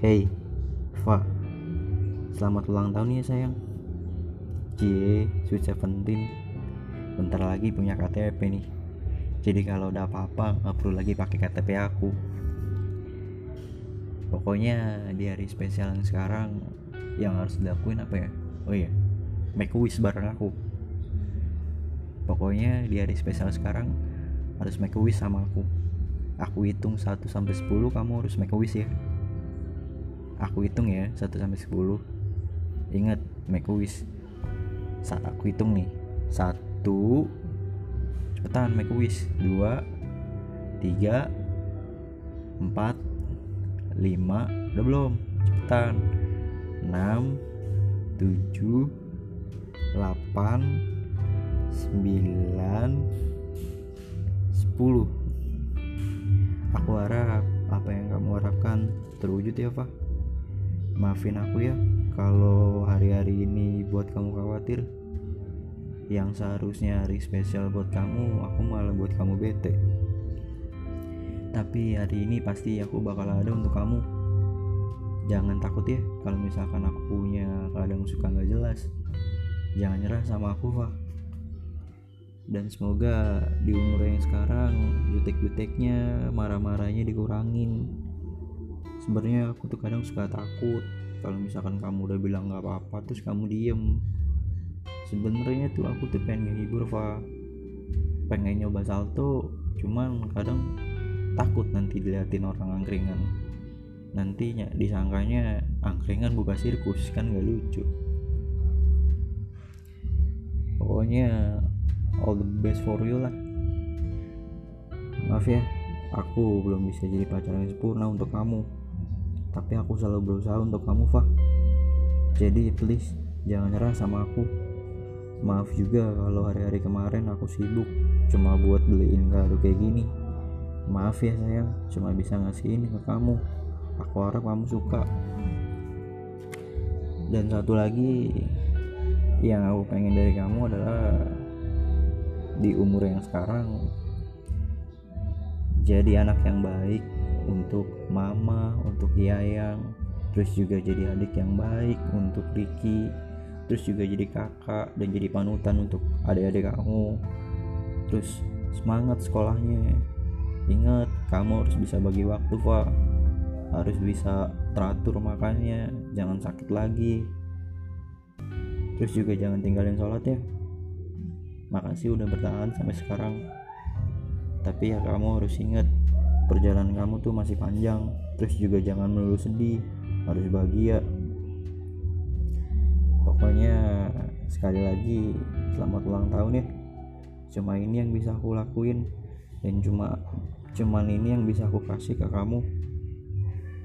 Hey, Fa, selamat ulang tahun ya sayang. Cie, Sweet Seventeen. Bentar lagi punya KTP nih. Jadi kalau udah apa-apa nggak perlu lagi pakai KTP aku. Pokoknya di hari spesial yang sekarang yang harus dilakuin apa ya? Oh iya, make wish bareng aku. Pokoknya di hari spesial sekarang harus make wish sama aku. Aku hitung 1 sampai 10 kamu harus make a wish ya. Aku hitung ya 1 sampai 10. Ingat make a wish. Saat aku hitung nih. 1 Cepetan make wish. 2 3 4 5 Udah belum? Cepetan. 6 7 8 9 10 Aku harap apa yang kamu harapkan terwujud ya Fah Maafin aku ya kalau hari-hari ini buat kamu khawatir. Yang seharusnya hari spesial buat kamu aku malah buat kamu bete. Tapi hari ini pasti aku bakal ada untuk kamu. Jangan takut ya kalau misalkan aku punya kadang suka nggak jelas Jangan nyerah sama aku Fah dan semoga di umur yang sekarang jutek-juteknya marah-marahnya dikurangin sebenarnya aku tuh kadang suka takut kalau misalkan kamu udah bilang nggak apa-apa terus kamu diem. Sebenarnya tuh aku tuh pengen ngehibur Fa. Pengen nyoba salto cuman kadang takut nanti diliatin orang angkringan. Nantinya disangkanya angkringan buka sirkus kan gak lucu. Pokoknya all the best for you lah. Maaf ya aku belum bisa jadi pacar yang sempurna untuk kamu tapi aku selalu berusaha untuk kamu Fah. Jadi please jangan nyerah sama aku. Maaf juga kalau hari-hari kemarin aku sibuk cuma buat beliin kado kayak gini. Maaf ya sayang cuma bisa ngasih ini ke kamu. Aku harap kamu suka. Dan satu lagi yang aku pengen dari kamu adalah di umur yang sekarang jadi anak yang baik untuk mama, untuk Yayang, terus juga jadi adik yang baik untuk Ricky, terus juga jadi kakak dan jadi panutan untuk adik-adik kamu. Terus semangat sekolahnya. Ingat, kamu harus bisa bagi waktu, Pak. Harus bisa teratur makannya, jangan sakit lagi. Terus juga jangan tinggalin sholat ya makasih udah bertahan sampai sekarang tapi ya kamu harus ingat perjalanan kamu tuh masih panjang terus juga jangan melulu sedih harus bahagia. Pokoknya sekali lagi selamat ulang tahun ya. Cuma ini yang bisa aku lakuin dan cuma cuman ini yang bisa aku kasih ke kamu.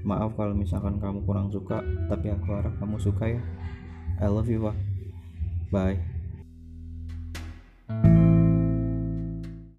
Maaf kalau misalkan kamu kurang suka tapi aku harap kamu suka ya. I love you pak. Bye